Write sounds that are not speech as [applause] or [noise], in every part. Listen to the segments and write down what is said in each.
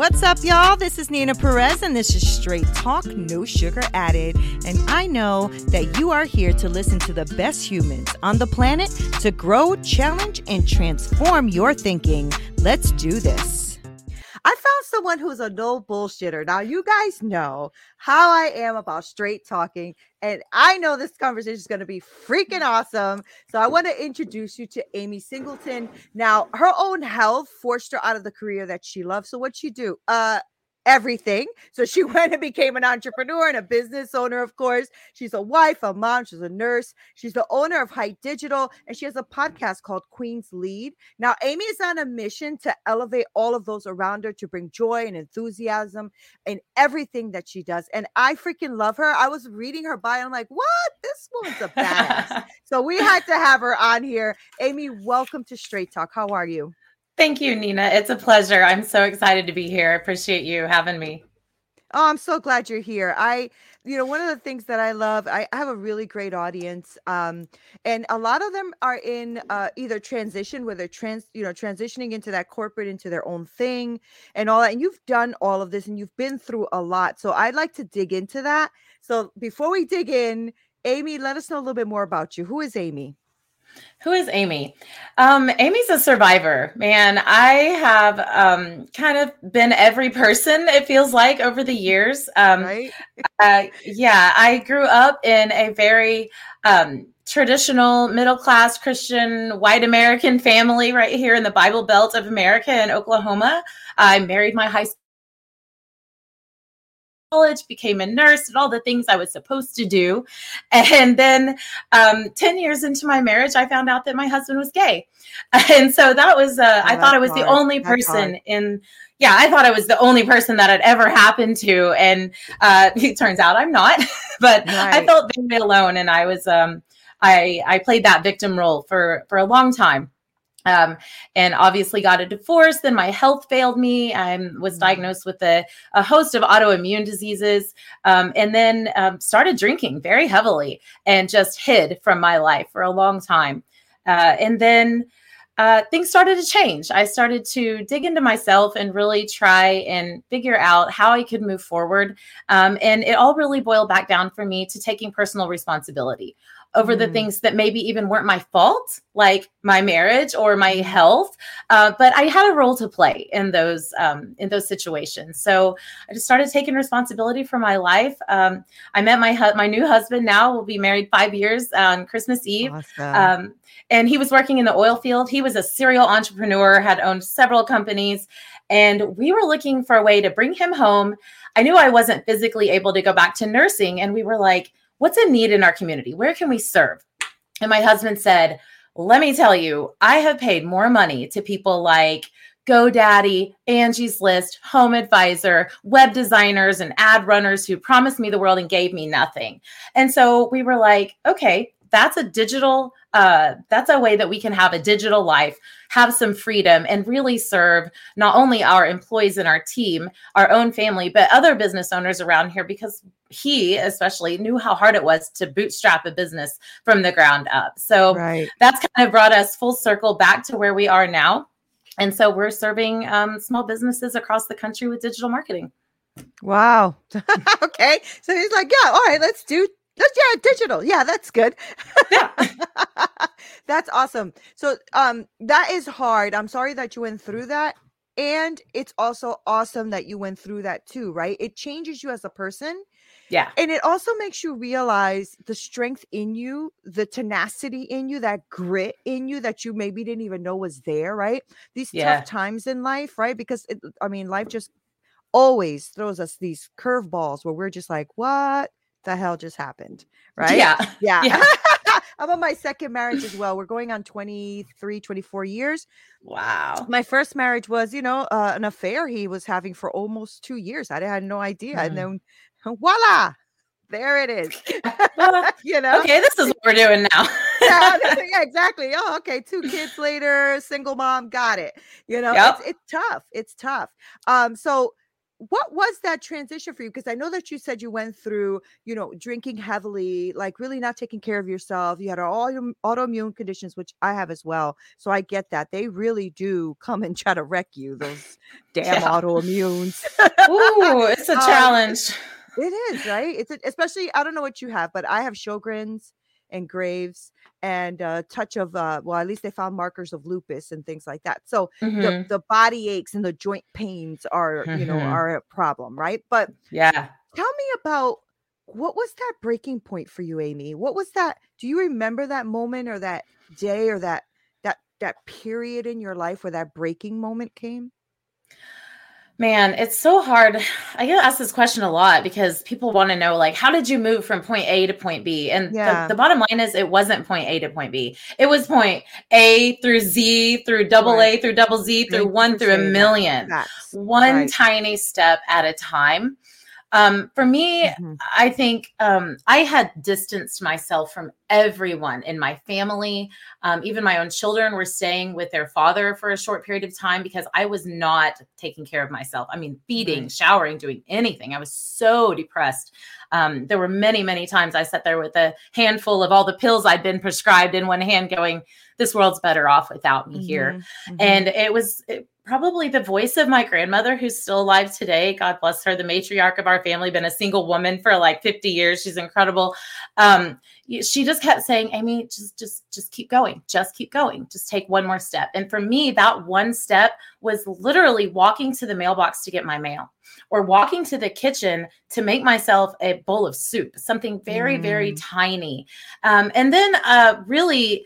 What's up, y'all? This is Nina Perez, and this is Straight Talk, No Sugar Added. And I know that you are here to listen to the best humans on the planet to grow, challenge, and transform your thinking. Let's do this. Someone who's a no bullshitter. Now, you guys know how I am about straight talking, and I know this conversation is going to be freaking awesome. So, I want to introduce you to Amy Singleton. Now, her own health forced her out of the career that she loves. So, what she do? Uh, everything. So she [laughs] went and became an entrepreneur and a business owner, of course. She's a wife, a mom, she's a nurse. She's the owner of Hite Digital, and she has a podcast called Queen's Lead. Now, Amy is on a mission to elevate all of those around her to bring joy and enthusiasm in everything that she does. And I freaking love her. I was reading her bio, I'm like, what? This woman's a badass. [laughs] so we had to have her on here. Amy, welcome to Straight Talk. How are you? Thank you, Nina. It's a pleasure. I'm so excited to be here. I appreciate you having me. Oh, I'm so glad you're here. I, you know, one of the things that I love, I, I have a really great audience, um, and a lot of them are in uh, either transition, where they're trans, you know, transitioning into that corporate, into their own thing, and all that. And you've done all of this, and you've been through a lot. So I'd like to dig into that. So before we dig in, Amy, let us know a little bit more about you. Who is Amy? Who is Amy? Um, Amy's a survivor, man. I have um, kind of been every person, it feels like, over the years. Um, right? uh, yeah, I grew up in a very um, traditional middle class Christian white American family right here in the Bible Belt of America in Oklahoma. I married my high college, became a nurse, did all the things I was supposed to do. And then um, 10 years into my marriage, I found out that my husband was gay. [laughs] And so that was, uh, oh, I thought I was hard. the only person in, yeah, I thought I was the only person that had ever happened to. And uh, [laughs] it turns out I'm not, [laughs] but right. I felt very alone. And I was, um, I, I played that victim role for, for a long time um, and obviously got a divorce. Then my health failed me. I was mm. diagnosed with a, a host of autoimmune diseases, um, and then um, started drinking very heavily and just hid from my life for a long time. Uh, and then uh, things started to change. I started to dig into myself and really try and figure out how I could move forward. Um, and it all really boiled back down for me to taking personal responsibility over mm. the things that maybe even weren't my fault, like my marriage or my mm. health. Uh, but I had a role to play in those um, in those situations. So I just started taking responsibility for my life. Um, I met my hu- my new husband. Now we'll be married five years on Christmas Eve. Awesome. Um, and he was working in the oil field. He was a serial entrepreneur, had owned several companies, and we were looking for a way to bring him home. I knew I wasn't physically able to go back to nursing, and we were like what's a need in our community? Where can we serve? And my husband said, let me tell you, I have paid more money to people like GoDaddy, Angie's List, Home Advisor, web designers, and ad runners who promised me the world and gave me nothing. And so we were like, okay, that's a digital uh, that's a way that we can have a digital life have some freedom and really serve not only our employees and our team our own family but other business owners around here because he especially knew how hard it was to bootstrap a business from the ground up so right. that's kind of brought us full circle back to where we are now and so we're serving um, small businesses across the country with digital marketing Wow. [laughs] okay. So he's like, yeah, all right, let's do That's yeah, digital. Yeah, that's good. Yeah. [laughs] that's awesome. So um that is hard. I'm sorry that you went through that. And it's also awesome that you went through that too, right? It changes you as a person. Yeah. And it also makes you realize the strength in you, the tenacity in you, that grit in you that you maybe didn't even know was there, right? These yeah. tough times in life, right? Because it, I mean, life just always throws us these curveballs where we're just like, what the hell just happened? Right? Yeah. [laughs] Yeah. yeah. [laughs] I'm on my second marriage as well. We're going on 23, 24 years. Wow. My first marriage was, you know, uh, an affair he was having for almost two years. I had no idea. Mm. And then [laughs] voila, there it is. [laughs] you know, okay, this is what we're doing now. [laughs] yeah, yeah, exactly. Oh, okay, two kids later, single mom, got it. You know, yep. it's, it's tough. It's tough. Um, so what was that transition for you because i know that you said you went through you know drinking heavily like really not taking care of yourself you had all your autoimmune conditions which i have as well so i get that they really do come and try to wreck you those damn yeah. autoimmunes Ooh, it's a um, challenge um, it is right it's a, especially i don't know what you have but i have sjogren's and Graves and a touch of uh well at least they found markers of lupus and things like that. So mm-hmm. the, the body aches and the joint pains are mm-hmm. you know mm-hmm. are a problem, right? But yeah. Tell me about what was that breaking point for you, Amy? What was that? Do you remember that moment or that day or that that that period in your life where that breaking moment came? Man, it's so hard. I get asked this question a lot because people want to know, like, how did you move from point A to point B? And yeah. the, the, bottom line is, it wasn't point A to point B. It was point A through Z through double right. A through double Z through one through a million, one right. tiny step at a time. Um, for me, mm-hmm. I think um, I had distanced myself from everyone in my family. Um, even my own children were staying with their father for a short period of time because I was not taking care of myself. I mean, feeding, right. showering, doing anything. I was so depressed. Um, there were many, many times I sat there with a handful of all the pills I'd been prescribed in one hand, going, This world's better off without me mm-hmm. here. Mm-hmm. And it was, it, probably the voice of my grandmother who's still alive today. God bless her. The matriarch of our family been a single woman for like 50 years. She's incredible. Um, she just kept saying amy just just just keep going. Just keep going. Just take one more step. And for me that one step was literally walking to the mailbox to get my mail or walking to the kitchen to make myself a bowl of soup something very mm. very tiny. Um, and then uh, really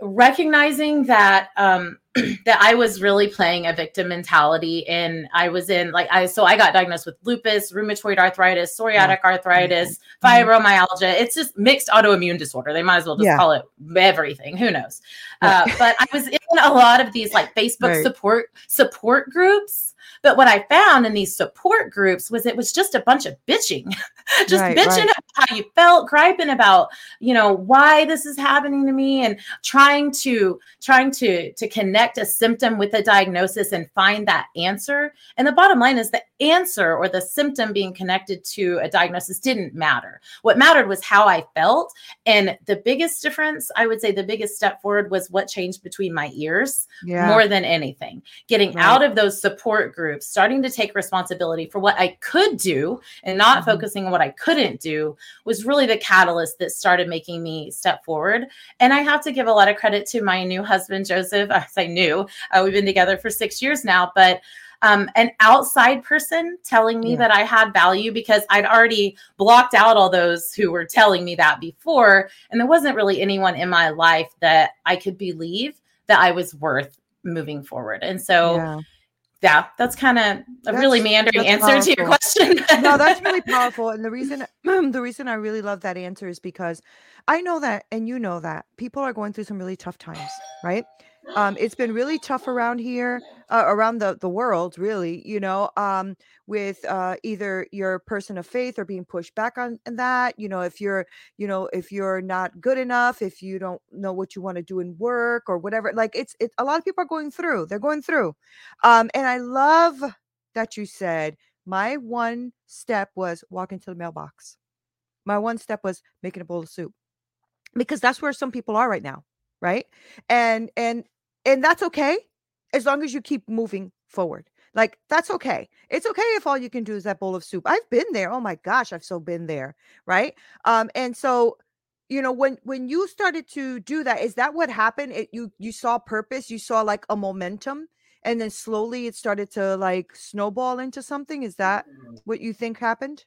recognizing that um, [clears throat] that I was really playing a victim mentality and I was in like I so I got diagnosed with lupus, rheumatoid arthritis, psoriatic yeah. arthritis, mm-hmm. fibromyalgia. It's just mixed autoimmune disorder. They might as well just yeah. call it everything. Who knows? Uh, but I was in a lot of these like Facebook right. support support groups but what I found in these support groups was it was just a bunch of bitching, [laughs] just right, bitching right. about how you felt, griping about, you know, why this is happening to me and trying to trying to to connect a symptom with a diagnosis and find that answer. And the bottom line is the answer or the symptom being connected to a diagnosis didn't matter. What mattered was how I felt. And the biggest difference, I would say the biggest step forward was what changed between my ears yeah. more than anything. Getting right. out of those support groups group, starting to take responsibility for what I could do and not mm-hmm. focusing on what I couldn't do was really the catalyst that started making me step forward. And I have to give a lot of credit to my new husband, Joseph. [laughs] As I knew, uh, we've been together for six years now, but um, an outside person telling me yeah. that I had value because I'd already blocked out all those who were telling me that before. And there wasn't really anyone in my life that I could believe that I was worth moving forward. And so, yeah yeah, that's kind of a that's, really meandering answer powerful. to your question. no, that's really [laughs] powerful. And the reason [clears throat] the reason I really love that answer is because I know that and you know that people are going through some really tough times, right? Um, it's been really tough around here, uh, around the the world, really. You know, um, with uh, either you're person of faith or being pushed back on that. You know, if you're, you know, if you're not good enough, if you don't know what you want to do in work or whatever, like it's it. A lot of people are going through. They're going through, um, and I love that you said my one step was walking to the mailbox. My one step was making a bowl of soup because that's where some people are right now right and and and that's okay as long as you keep moving forward Like that's okay. It's okay if all you can do is that bowl of soup. I've been there. Oh my gosh, I've so been there, right? Um and so you know when when you started to do that is that what happened it you you saw purpose you saw like a momentum and then slowly it started to like snowball into something is that what you think happened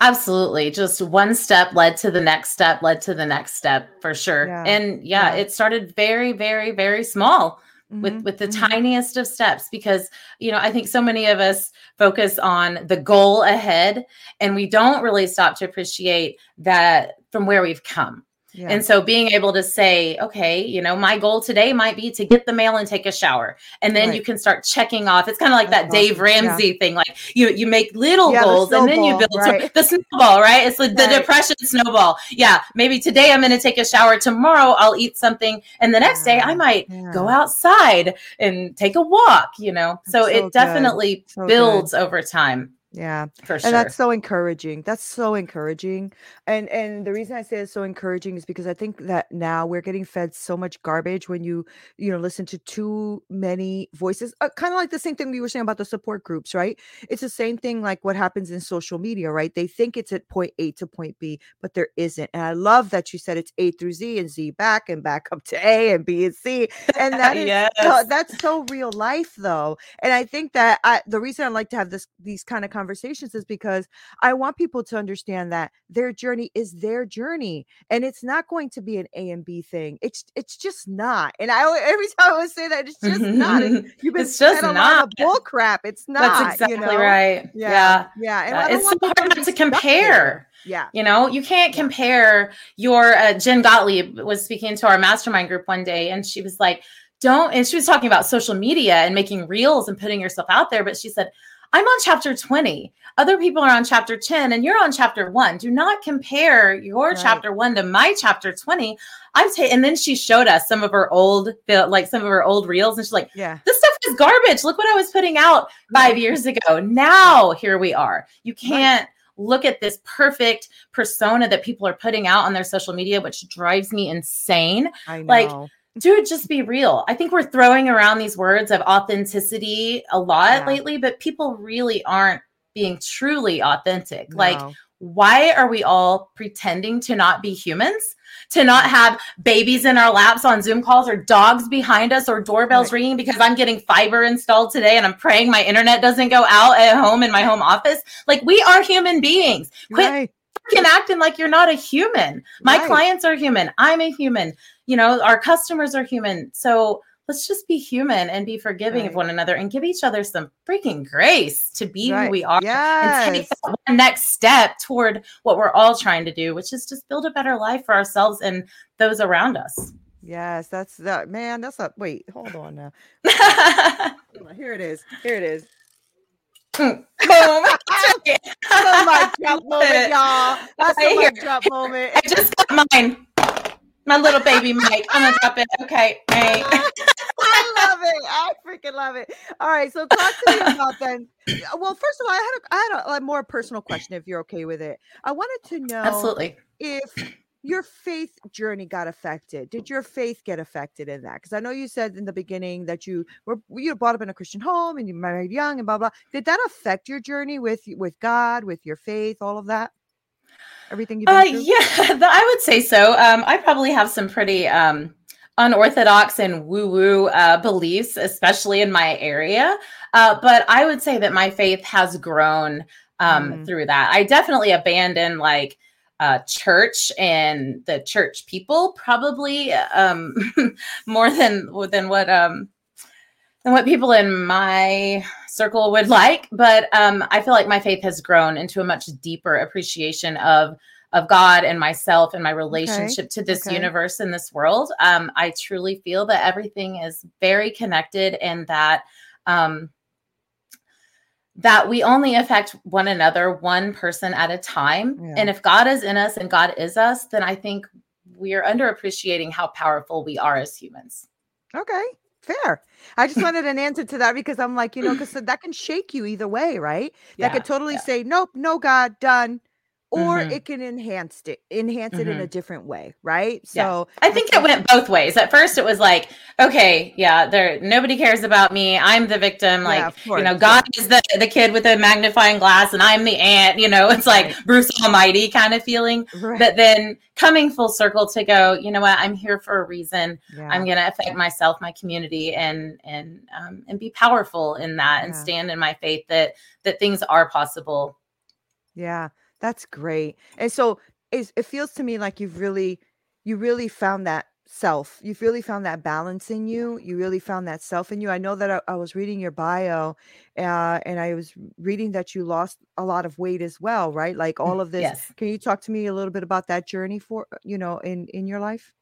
absolutely just one step led to the next step led to the next step for sure yeah. and yeah, yeah, it started very very very small mm-hmm. with with the mm-hmm. tiniest of steps because you know i think so many of us focus on the goal ahead and we don't really stop to appreciate that from where we've come yeah. And so being able to say, okay, you know, my goal today might be to get the mail and take a shower. And then right. you can start checking off. It's kind of like That's that awesome. Dave Ramsey yeah. thing. Like you you make little yeah, goals the and then you build right. the snowball, right? It's like the right. depression snowball. Yeah. Maybe today I'm gonna take a shower. Tomorrow I'll eat something. And the next day I might go outside and take a walk, you know. So, so, it definitely so builds good. over time. Yeah, for sure. And that's so encouraging. That's so encouraging. And and the reason I say it's so encouraging is because I think that now we're getting fed so much garbage when you you know listen to too many voices. Uh, kind of like the same thing we were saying about the support groups, right? It's the same thing like what happens in social media, right? They think it's at point A to point B, but there isn't. And I love that you said it's A through Z and Z back and back up to A and B and C. And that is [laughs] yes. so, that's so real life though. And I think that I, the reason I like to have this these kind of conversations conversations is because I want people to understand that their journey is their journey and it's not going to be an A and B thing. It's it's just not. And I [laughs] every time I say that, it's just not. [laughs] you've been it's just not. a lot of bull crap. It's not. That's exactly you know? right. Yeah. Yeah. yeah. And uh, it's so hard not to compare. Yeah. You know, you can't compare your uh, Jen Gottlieb was speaking to our mastermind group one day and she was like, don't, and she was talking about social media and making reels and putting yourself out there. But she said, I'm on chapter 20. Other people are on chapter 10 and you're on chapter 1. Do not compare your right. chapter 1 to my chapter 20. I've taken and then she showed us some of her old like some of her old reels and she's like, "Yeah. This stuff is garbage. Look what I was putting out 5 years ago. Now here we are." You can't right look at this perfect persona that people are putting out on their social media, which drives me insane. I know. Like dude, just be real. I think we're throwing around these words of authenticity a lot yeah. lately, but people really aren't being truly authentic. No. Like, why are we all pretending to not be humans? To not have babies in our laps on Zoom calls or dogs behind us or doorbells right. ringing because I'm getting fiber installed today and I'm praying my internet doesn't go out at home in my home office. Like, we are human beings. Quit right freaking acting like you're not a human. My right. clients are human. I'm a human. You know, our customers are human. So let's just be human and be forgiving right. of one another and give each other some freaking grace to be right. who we are yes. and take that one next step toward what we're all trying to do, which is just build a better life for ourselves and those around us. Yes, that's that man. That's a wait, hold on now. [laughs] Here it is. Here it is. Boom. Boom. my drop moment, y'all. That's a mic drop moment. I just got mine. My little baby mic. I'm gonna drop it. Okay. Hey. I love it. I freaking love it. All right. So talk to me about then. Well, first of all, I had a, I had a, a more personal question if you're okay with it. I wanted to know absolutely if your faith journey got affected. Did your faith get affected in that? Because I know you said in the beginning that you were you brought up in a Christian home and you married young and blah blah. Did that affect your journey with with God, with your faith, all of that? Everything you? Uh, yeah, [laughs] I would say so. Um, I probably have some pretty um, unorthodox and woo woo uh, beliefs, especially in my area. Uh, but I would say that my faith has grown um, mm. through that. I definitely abandoned like uh, church and the church people probably um, [laughs] more than than what um, than what people in my circle would like. But um, I feel like my faith has grown into a much deeper appreciation of of God and myself and my relationship okay. to this okay. universe and this world. Um, I truly feel that everything is very connected and that um, that we only affect one another one person at a time. Yeah. And if God is in us and God is us, then I think we are underappreciating how powerful we are as humans. Okay, fair. I just wanted an answer to that because I'm like, you know, because that can shake you either way, right? Yeah, that could totally yeah. say, nope, no God, done. Or mm-hmm. it can enhance it enhance mm-hmm. it in a mm-hmm. different way right so yeah. i think it went both ways at first it was like okay yeah there nobody cares about me i'm the victim like yeah, you know god yeah. is the, the kid with the magnifying glass and i'm the ant you know it's like right. bruce almighty kind of feeling right. but then coming full circle to go you know what i'm here for a reason i'm going to affect myself my community and and um, and be powerful in that and stand in my faith that that things are possible yeah that's great. And so it, it feels to me like you've really, you really found that self. You've really found that balance in you. You really found that self in you. I know that I, I was reading your bio, uh, and I was reading that you lost a lot of weight as well, right? Like all of this. Yes. Can you talk to me a little bit about that journey for you know in in your life?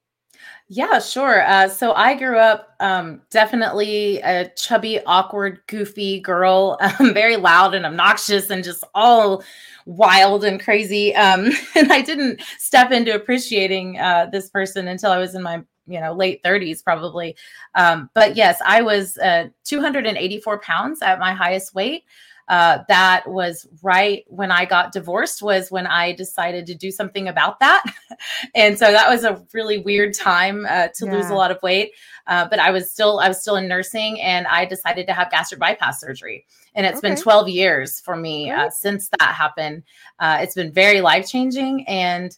Yeah, sure. Uh, so I grew up um, definitely a chubby, awkward, goofy girl, [laughs] um, very loud and obnoxious, and just all wild and crazy. Um, [laughs] and I didn't step into appreciating uh, this person until I was in my you know late 30s probably. Um, but yes, I was uh, 284 pounds at my highest weight. Uh, that was right when I got divorced was when I decided to do something about that. [laughs] and so that was a really weird time uh, to yeah. lose a lot of weight. Uh, but I was still I was still in nursing and I decided to have gastric bypass surgery. And it's okay. been 12 years for me uh, since that happened. Uh, it's been very life changing and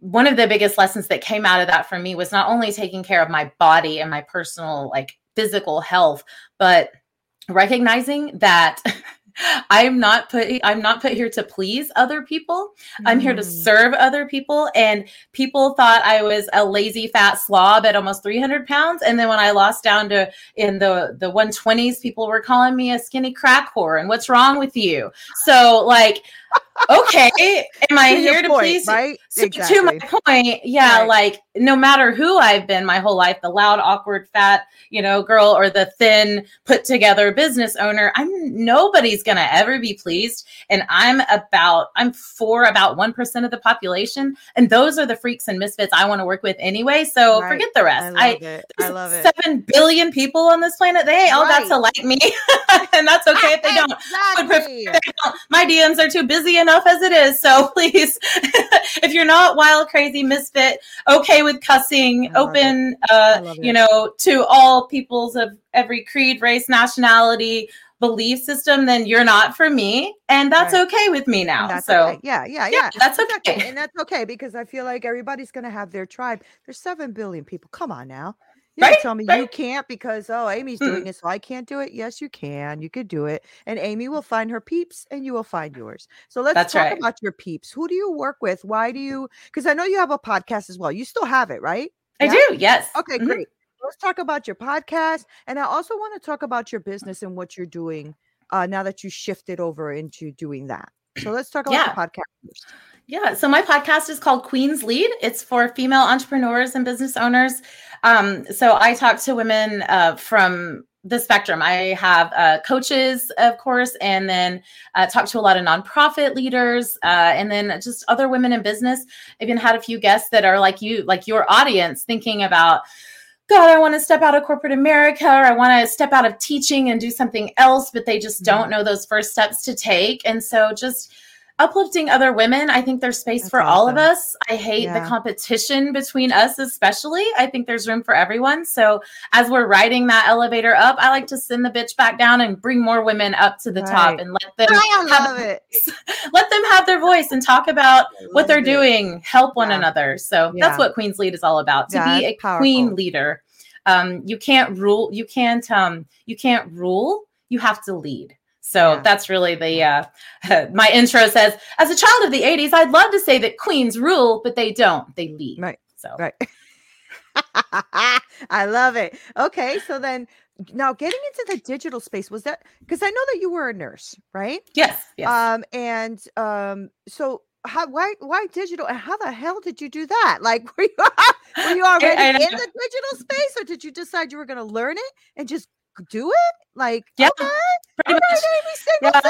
one of the biggest lessons that came out of that for me was not only taking care of my body and my personal like physical health but recognizing that [laughs] I'm not put I'm not put here to please other people. I'm here to mm. serve other people. And people thought I was a lazy fat slob at almost 300 pounds. And then when I lost down to in the the 120s, people were calling me a skinny crack whore. And what's wrong with you? So like okay, am I here to point, please? Right. So exactly. To my point, yeah, right. like no matter who I've been my whole life, the loud, awkward, fat, you know, girl or the thin, put together business owner, I'm nobody's gonna ever be pleased. And I'm about, I'm for about one percent of the population, and those are the freaks and misfits I want to work with anyway. So right. forget the rest. I love I, it. I love it. Seven billion people on this planet. They all got to like me, [laughs] and that's okay if they [laughs] don't. Exactly. My DMs are too busy enough as it is. So [laughs] please, [laughs] if you're not wild, crazy, misfit, okay with cussing, open, uh, you know, to all peoples of every creed, race, nationality, belief system, then you're not for me. And that's right. okay with me now. so okay. yeah, yeah, yeah, yeah. That's okay. And that's okay because I feel like everybody's gonna have their tribe. There's seven billion people. Come on now. You right? tell me right? you can't because oh Amy's doing mm. it, so I can't do it. Yes, you can. You could do it, and Amy will find her peeps, and you will find yours. So let's That's talk right. about your peeps. Who do you work with? Why do you? Because I know you have a podcast as well. You still have it, right? I yeah? do. Yes. Okay, mm-hmm. great. Let's talk about your podcast, and I also want to talk about your business and what you're doing uh, now that you shifted over into doing that. So let's talk about yeah. the podcast first. Yeah. So my podcast is called Queen's Lead. It's for female entrepreneurs and business owners. Um, so I talk to women uh, from the spectrum. I have uh, coaches, of course, and then uh, talk to a lot of nonprofit leaders, uh, and then just other women in business. I've even had a few guests that are like you, like your audience, thinking about. God, I want to step out of corporate America, or I want to step out of teaching and do something else, but they just don't mm-hmm. know those first steps to take. And so, just uplifting other women. I think there's space That's for awesome. all of us. I hate yeah. the competition between us, especially. I think there's room for everyone. So as we're riding that elevator up, I like to send the bitch back down and bring more women up to the right. top and let them I have it. [laughs] let them have their voice and talk about what they're it. doing, help one yeah. another. So yeah. that's what Queen's Lead is all about. To be a powerful. queen leader. Um, you can't rule, you can't um, you can't rule, you have to lead. So yeah. that's really the uh, [laughs] my intro says. As a child of the '80s, I'd love to say that queens rule, but they don't. They lead. Right. So right. [laughs] I love it. Okay, so then now getting into the digital space was that because I know that you were a nurse, right? Yes. Yes. Um, and um, so how why why digital and how the hell did you do that? [laughs] Like were you were you already in the digital space or did you decide you were going to learn it and just do it? Like, yeah, okay, pretty much. yeah.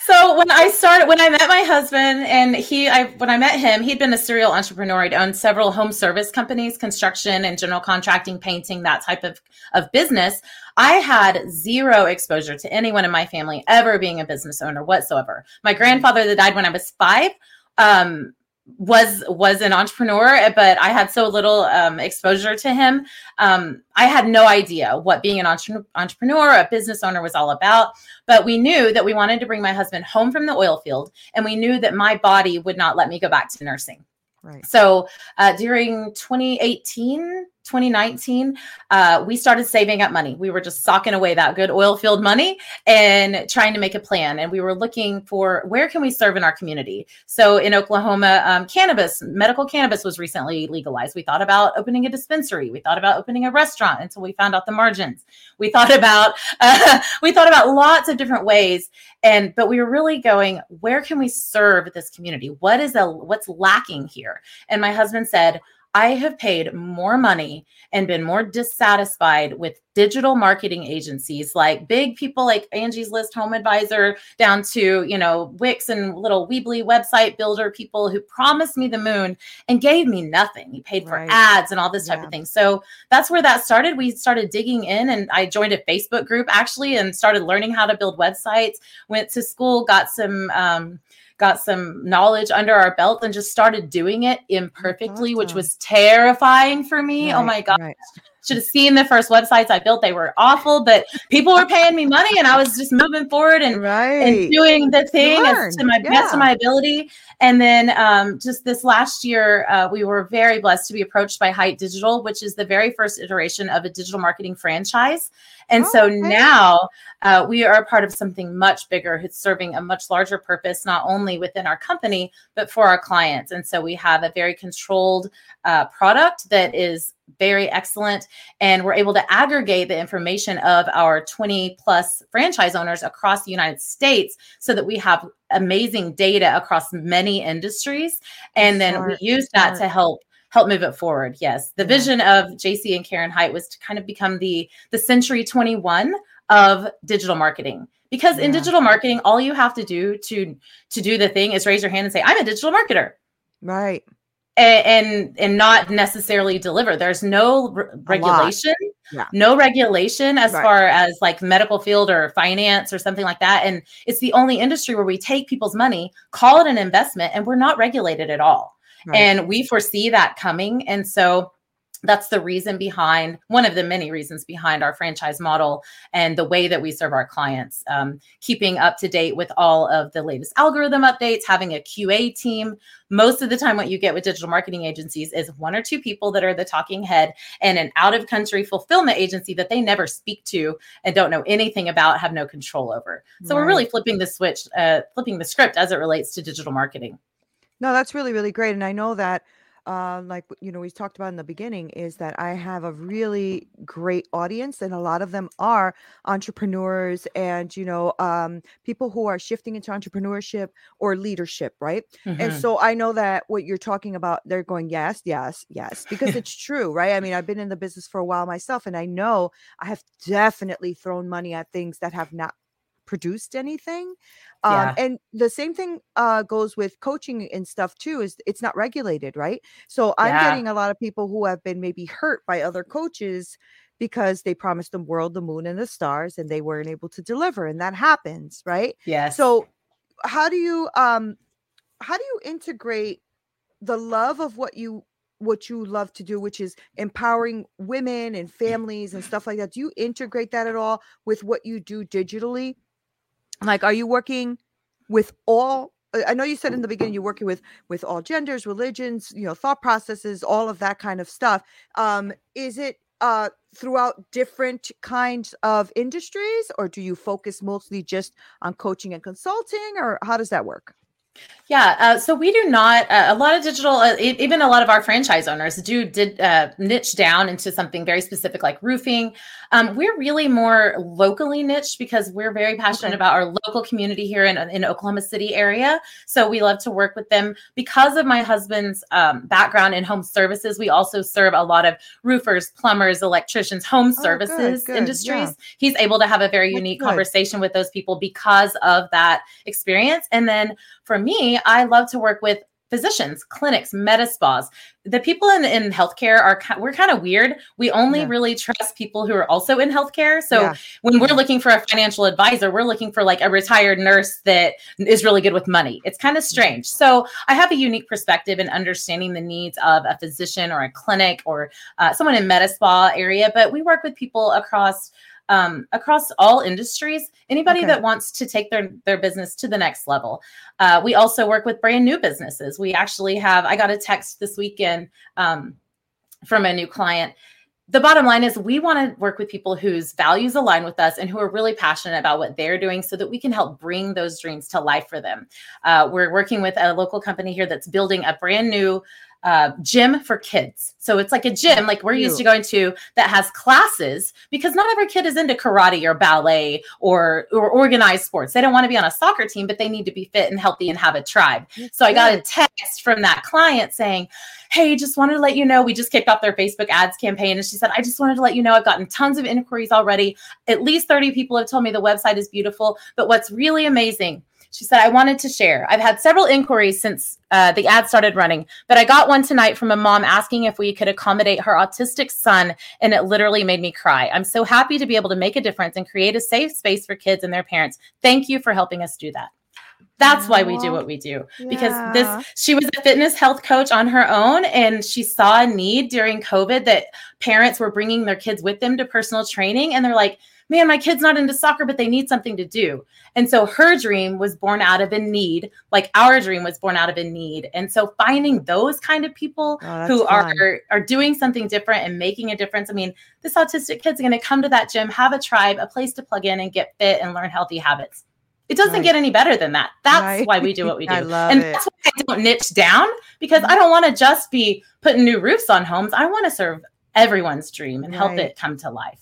so when I started, when I met my husband, and he, I when I met him, he'd been a serial entrepreneur. He'd owned several home service companies, construction and general contracting, painting, that type of of business. I had zero exposure to anyone in my family ever being a business owner whatsoever. My grandfather that died when I was five. Um, was was an entrepreneur but i had so little um, exposure to him. Um, i had no idea what being an entre- entrepreneur a business owner was all about but we knew that we wanted to bring my husband home from the oil field and we knew that my body would not let me go back to nursing. Right. So uh, during 2018 2019, uh, we started saving up money. We were just socking away that good oil field money and trying to make a plan. And we were looking for where can we serve in our community. So in Oklahoma, um, cannabis, medical cannabis was recently legalized. We thought about opening a dispensary. We thought about opening a restaurant until we found out the margins. We thought [laughs] about uh, [laughs] we thought about lots of different ways. And but we were really going, where can we serve this community? What is the what's lacking here? And my husband said I have paid more money and been more dissatisfied with digital marketing agencies like big people like Angie's List Home Advisor down to, you know, Wix and little Weebly website builder people who promised me the moon and gave me nothing. You paid for right. ads and all this type yeah. of thing. So that's where that started. We started digging in and I joined a Facebook group actually and started learning how to build websites, went to school, got some um, got some knowledge under our belt and just started doing it imperfectly, awesome. which was terrifying for me. Oh right, oh my God. Right should have seen the first websites I built. They were awful, but people were paying me money and I was just moving forward and, right. and doing the thing as to my yeah. best of my ability. And then um, just this last year, uh, we were very blessed to be approached by Hite Digital, which is the very first iteration of a digital marketing franchise. And oh, so okay. now uh, we are a part of something much bigger, It's serving a much larger purpose, not only within our company, but for our clients. And so we have a very controlled uh, product that is very excellent. And we're able to aggregate the information of our 20 plus franchise owners across the United States so that we have amazing data across many industries. And then smart, we use that smart. to help help move it forward. Yes. The yeah. vision of JC and Karen Hite was to kind of become the the century 21 of digital marketing because yeah. in digital marketing all you have to do to to do the thing is raise your hand and say i'm a digital marketer right and and not necessarily deliver there's no re- regulation yeah. no regulation as right. far as like medical field or finance or something like that and it's the only industry where we take people's money call it an investment and we're not regulated at all right. and we foresee that coming and so that's the reason behind one of the many reasons behind our franchise model and the way that we serve our clients. Um, keeping up to date with all of the latest algorithm updates having a qa team. Most of the time what you get with digital marketing agencies is one or two people that are the talking head and an out of country fulfillment agency that they never speak to and don't know anything about have no control over. So right. we're really flipping the switch uh, flipping the script as it relates to digital marketing. No that's really really great and i know that uh, like you know we talked about in the beginning is that i have a really great audience and a lot of them are entrepreneurs and you know um, people who are shifting into entrepreneurship or leadership right mm-hmm. and so i know that what you're talking about they're going yes yes yes because [laughs] it's true right i mean i've been in the business for a while myself and i know i have definitely thrown money at things that have not produced anything um, and the same thing uh, goes with coaching and stuff too is it's not regulated right? So i'm yeah. getting a lot of people who have been maybe hurt by other coaches because they promised them world the moon and the stars and they weren't able to deliver and that happens right? Yeah so how do you um how do you integrate the love of what you what you love to do which is empowering women and families and stuff like that? Do you integrate that at all with what you do digitally like are you working with all i know you said in the beginning you're working with with all genders religions you know thought processes all of that kind of stuff. Um is it uh throughout different kinds of industries or do you focus mostly just on coaching and consulting or how does that work Yeah, uh, so we do not. Uh, a lot of digital, uh, even a lot of our franchise owners do did uh, niche down into something very specific, like roofing. Um, we're really more locally niched because we're very passionate okay. about our local community here in in Oklahoma City area. So we love to work with them because of my husband's um, background in home services. We also serve a lot of roofers, plumbers, electricians, home services oh, good, good. industries. Yeah. He's able to have a very That's unique good. conversation with those people because of that experience, and then for me, I love to work with physicians, clinics, med spas. The people in, in healthcare are we're kind of weird. We only yeah. really trust people who are also in healthcare. So yeah. when we're looking for a financial advisor, we're looking for like a retired nurse that is really good with money. It's kind of strange. So I have a unique perspective in understanding the needs of a physician or a clinic or uh, someone in med spa area. But we work with people across um, across all industries. Anybody okay. that wants to take their their business to the next level. Uh, we also work with brand new businesses. We actually have. I got a text this weekend um, from a new client. The bottom line is we want to work with people whose values align with us and who are really passionate about what they're doing so that we can help bring those dreams to life for them. Uh, we're working with a local company here that's building a brand new uh, gym for kids. So it's like a gym, like we're used to going to, that has classes because not every kid is into karate or ballet or or organized sports. They don't want to be on a soccer team, but they need to be fit and healthy and have a tribe. So I got a text from that client saying, "Hey, just wanted to let you know we just kicked off their Facebook ads campaign." And she said, "I just wanted to let you know I've gotten tons of inquiries already. At least 30 people have told me the website is beautiful, but what's really amazing she said, I wanted to share. I've had several inquiries since uh, the ad started running, but I got one tonight from a mom asking if we could accommodate her autistic son, and it literally made me cry. I'm so happy to be able to make a difference and create a safe space for kids and their parents. Thank you for helping us do that. That's why we do what we do yeah. because this she was a fitness health coach on her own and she saw a need during COVID that parents were bringing their kids with them to personal training and they're like man, my kid's not into soccer, but they need something to do. And so her dream was born out of a need, like our dream was born out of a need. And so finding those kind of people oh, who fun. are are doing something different and making a difference. I mean, this autistic kid's going to come to that gym, have a tribe, a place to plug in and get fit and learn healthy habits. It doesn't right. get any better than that. That's right. why we do what we [laughs] do. and it. that's why I don't niche down because I don't want to just be putting new roofs on homes. I want to serve everyone's dream and right. help it come to life.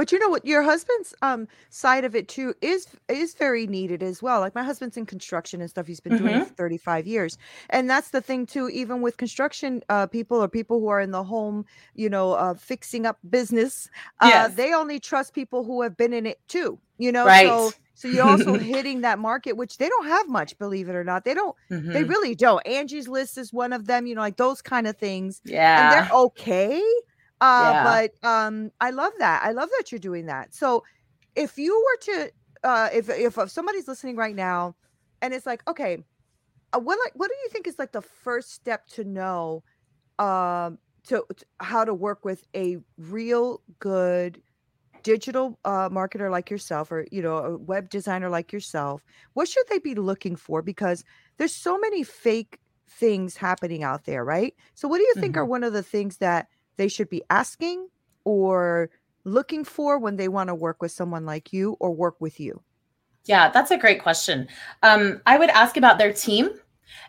But you know what? Your husband's um side of it too is is very needed as well. Like my husband's in construction and stuff. He's been doing it mm-hmm. for 35 years. And that's the thing too, even with construction uh people or people who are in the home, you know, uh fixing up business, uh Yes. they only trust people who have been in it too, you know. Right. So so you're also [laughs] hitting that market, which they don't have much, believe it or not. They don't, they hmm really don't. Angie's List is one of them, you know, like those kind of things. Yeah. And they're okay. Uh, yeah. but um, I love that. I love that you're doing that. So if you were to, uh, if, if if somebody's listening right now, and it's like, okay, uh, what like what do you think is like the first step to know, um, to, to how to work with a real good digital uh, marketer like yourself or you know a web designer like yourself what should they be looking for because there's so many fake things happening out there right so what do you think mm-hmm. are one of the things that they should be asking or looking for when they want to work with someone like you or work with you? Yeah, that's a great question. Um, I would ask about their team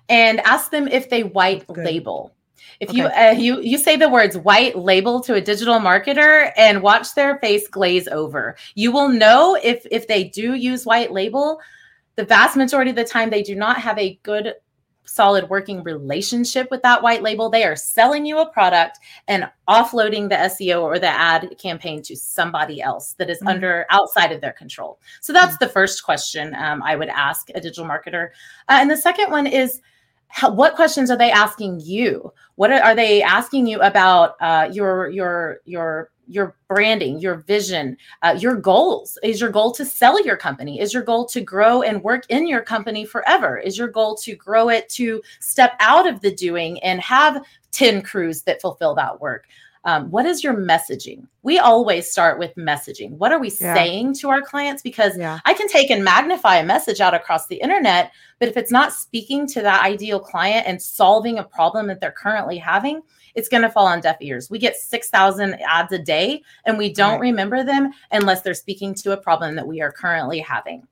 and ask them if they white label. If okay. you uh, you you say the words white label to a digital marketer and watch their face glaze over, you will know if if they do use white label. The vast majority of the time, they do not have a good solid working relationship with that white label. They are selling you a product and offloading the SEO or the ad campaign to somebody else that is mm-hmm. under outside of their control. So that's mm-hmm. the first question um, I would ask a digital marketer. Uh, and the second one is how, what questions are they asking you? What are, are they asking you about uh, your your your your branding, your vision, uh, your goals. Is your goal to sell your company? Is your goal to grow and work in your company forever? Is your goal to grow it to step out of the doing and have 10 crews that fulfill that work? Um, what is your messaging? We always start with messaging. What are we yeah. saying to our clients? Because yeah. I can take and magnify a message out across the internet, but if it's not speaking to that ideal client and solving a problem that they're currently having, it's going to fall on deaf ears. We get 6,000 ads a day and we don't right. remember them unless they're speaking to a problem that we are currently having.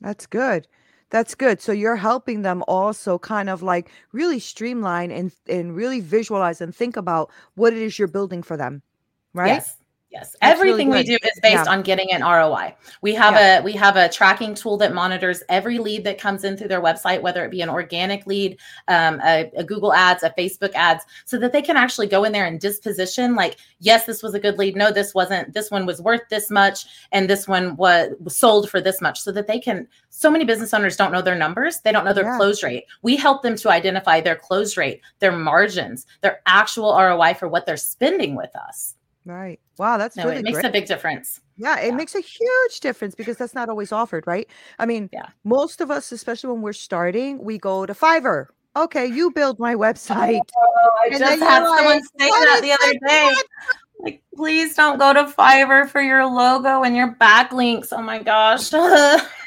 That's good. That's good. So you're helping them also kind of like really streamline and and really visualize and think about what it is you're building for them. Right? Yes. Yes, That's everything really we do is based yeah. on getting an ROI. We have yeah. a we have a tracking tool that monitors every lead that comes in through their website, whether it be an organic lead, um, a, a, Google Ads, a Facebook Ads, so that they can actually go in there and disposition. Like, yes, this was a good lead. No, this wasn't. This one was worth this much, and this one was, was sold for this much, so that they can. So many business owners don't know their numbers. They don't know their yeah. close rate. We help them to identify their close rate, their margins, their actual ROI for what they're spending with us. Right. Wow, that's no, really it makes great. a big difference. Yeah, it yeah. makes a huge difference because that's not always offered, right? I mean, yeah. most of us, especially when we're starting, we go to Fiverr. Okay, you build my website. Oh, I and just had someone like, say that the other day. Like, please don't go to Fiverr for your logo and your backlinks. Oh my gosh. [laughs]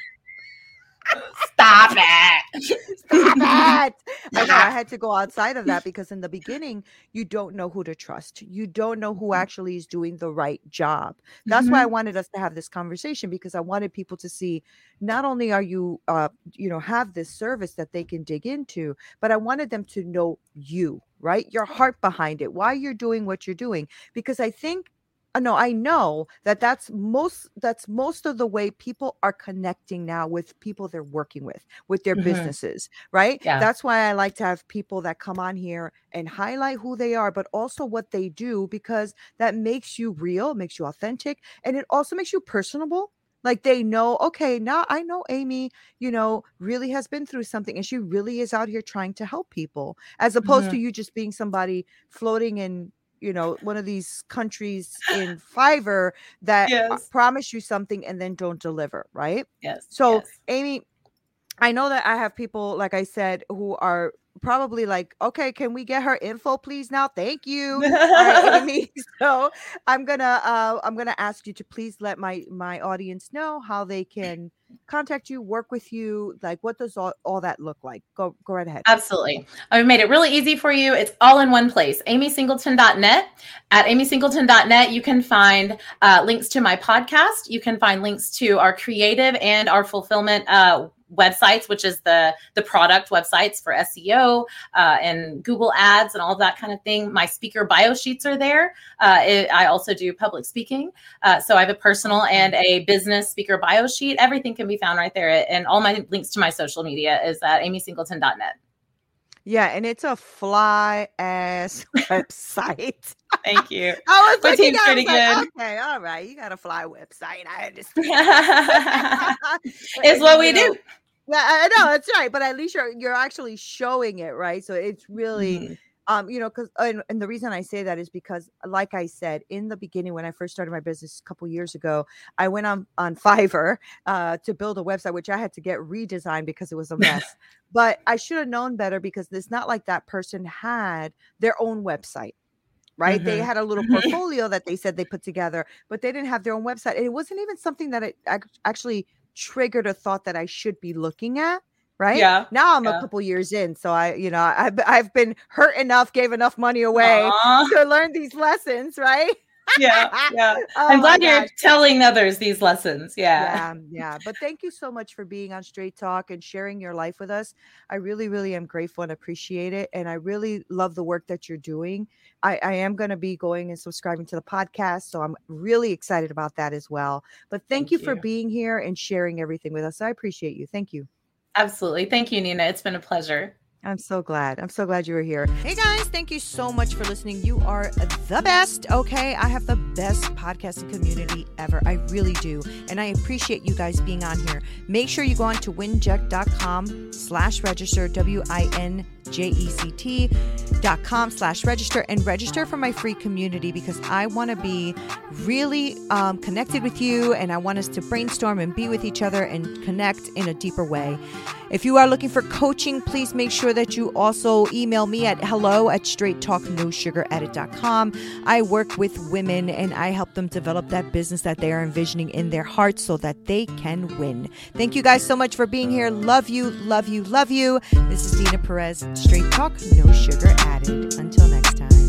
Stop it. Stop it. [laughs] I know I had to go outside of that because in the beginning, you don't know who to trust. You don't know who mm. actually is doing the right job. That's mm-hmm. why I mm-hmm. wanted us to have this conversation because I wanted people to see not only are you uh you know have this service that they can dig into, but I wanted them to know you, right? Your heart behind it, why you're doing what you're doing because I think no i know that that's most that's most of the way people are connecting now with people they're working with with their mm-hmm. businesses right yeah. that's why i like to have people that come on here and highlight who they are but also what they do because that makes you real makes you authentic and it also makes you personable like they know okay now i know amy you know really has been through something and she really is out here trying to help people as opposed mm-hmm. to you just being somebody floating in you know one of these countries in [laughs] Fiverr that yes. promise you something and then don't deliver, right? Yes. So, yes. Amy, I know that I have people like I said who are probably like, okay, can we get her info, please? Now, thank you, right, [laughs] Amy. [laughs] So I'm gonna uh, I'm gonna ask you to please let my my audience know how they can contact you, work with you? Like, what does all, all that look like? Go, go right ahead. Absolutely. I've made it really easy for you. It's all in one place. AmySingleton.net. At AmySingleton.net, you can find uh, links to my podcast. You can find links to our creative and our fulfillment uh, websites, which is the the product websites for SEO uh, and Google Ads and all that kind of thing. My speaker bio sheets are there. Uh, it, I also do public speaking, uh, so I have a personal and a business speaker bio sheet. Everything can be found right there, and all my links to my social media is at AmySingleton.net. Yeah, and it's a fly ass [laughs] website. Thank you. [laughs] I was looking at pretty good. Okay, all right. You got a fly website. I understand. [laughs] it's what we do. Yeah, I know that's right. But at least you're you're actually showing it, right? So it's really mm-hmm. Um, you know, because and, and, the reason I say that is because, like I said in the beginning, when I first started my business a couple years ago, I went on on [laughs] Fiverr uh, to build a website, which I had to get redesigned because it was a mess. [laughs] but I should have known better because it's not like that person had their own website right? Mm-hmm. They had a little portfolio that they said they put together, but they didn't have their own website. And it wasn't even something that it actually triggered a thought that I should be looking at. Right. Yeah. Now I'm yeah. a couple years in. So I, you know, I've, I've been hurt enough, gave enough money away Aww. to learn these lessons. Right yeah, [laughs] yeah. oh I'm glad you're telling others these lessons. Yeah. yeah, mm, yeah. But thank you so much for being on Straight Talk and sharing your life with us. I really, really am grateful and appreciate it. And I really love the work that you're doing. I, I am going to be going and subscribing to the podcast. So I'm really excited about that as well. But thank, thank you, you for being here and sharing everything with us. I appreciate you. Thank you. Absolutely. Thank you, Nina. It's been a pleasure. I'm so glad. I'm so glad you were here. Hey guys, thank you so much for listening. You are the best. Okay. I have the best podcasting community ever. I really do. And I appreciate you guys being on here. Make sure you go on to winject.com slash register, W I N J-E-C-T dot com slash register and register for my free community because I want to be really um, connected with you and I want us to brainstorm and be with each other and connect in a deeper way. If you are looking for coaching, please make sure that you also email me at hello at straighttalknosugaradded.com. I work with women and I help them develop that business that they are envisioning in their hearts so that they can win. Thank you guys so much for being here. Love you, love you, love you. This is Dina Perez Straight talk, no sugar added. Until next time.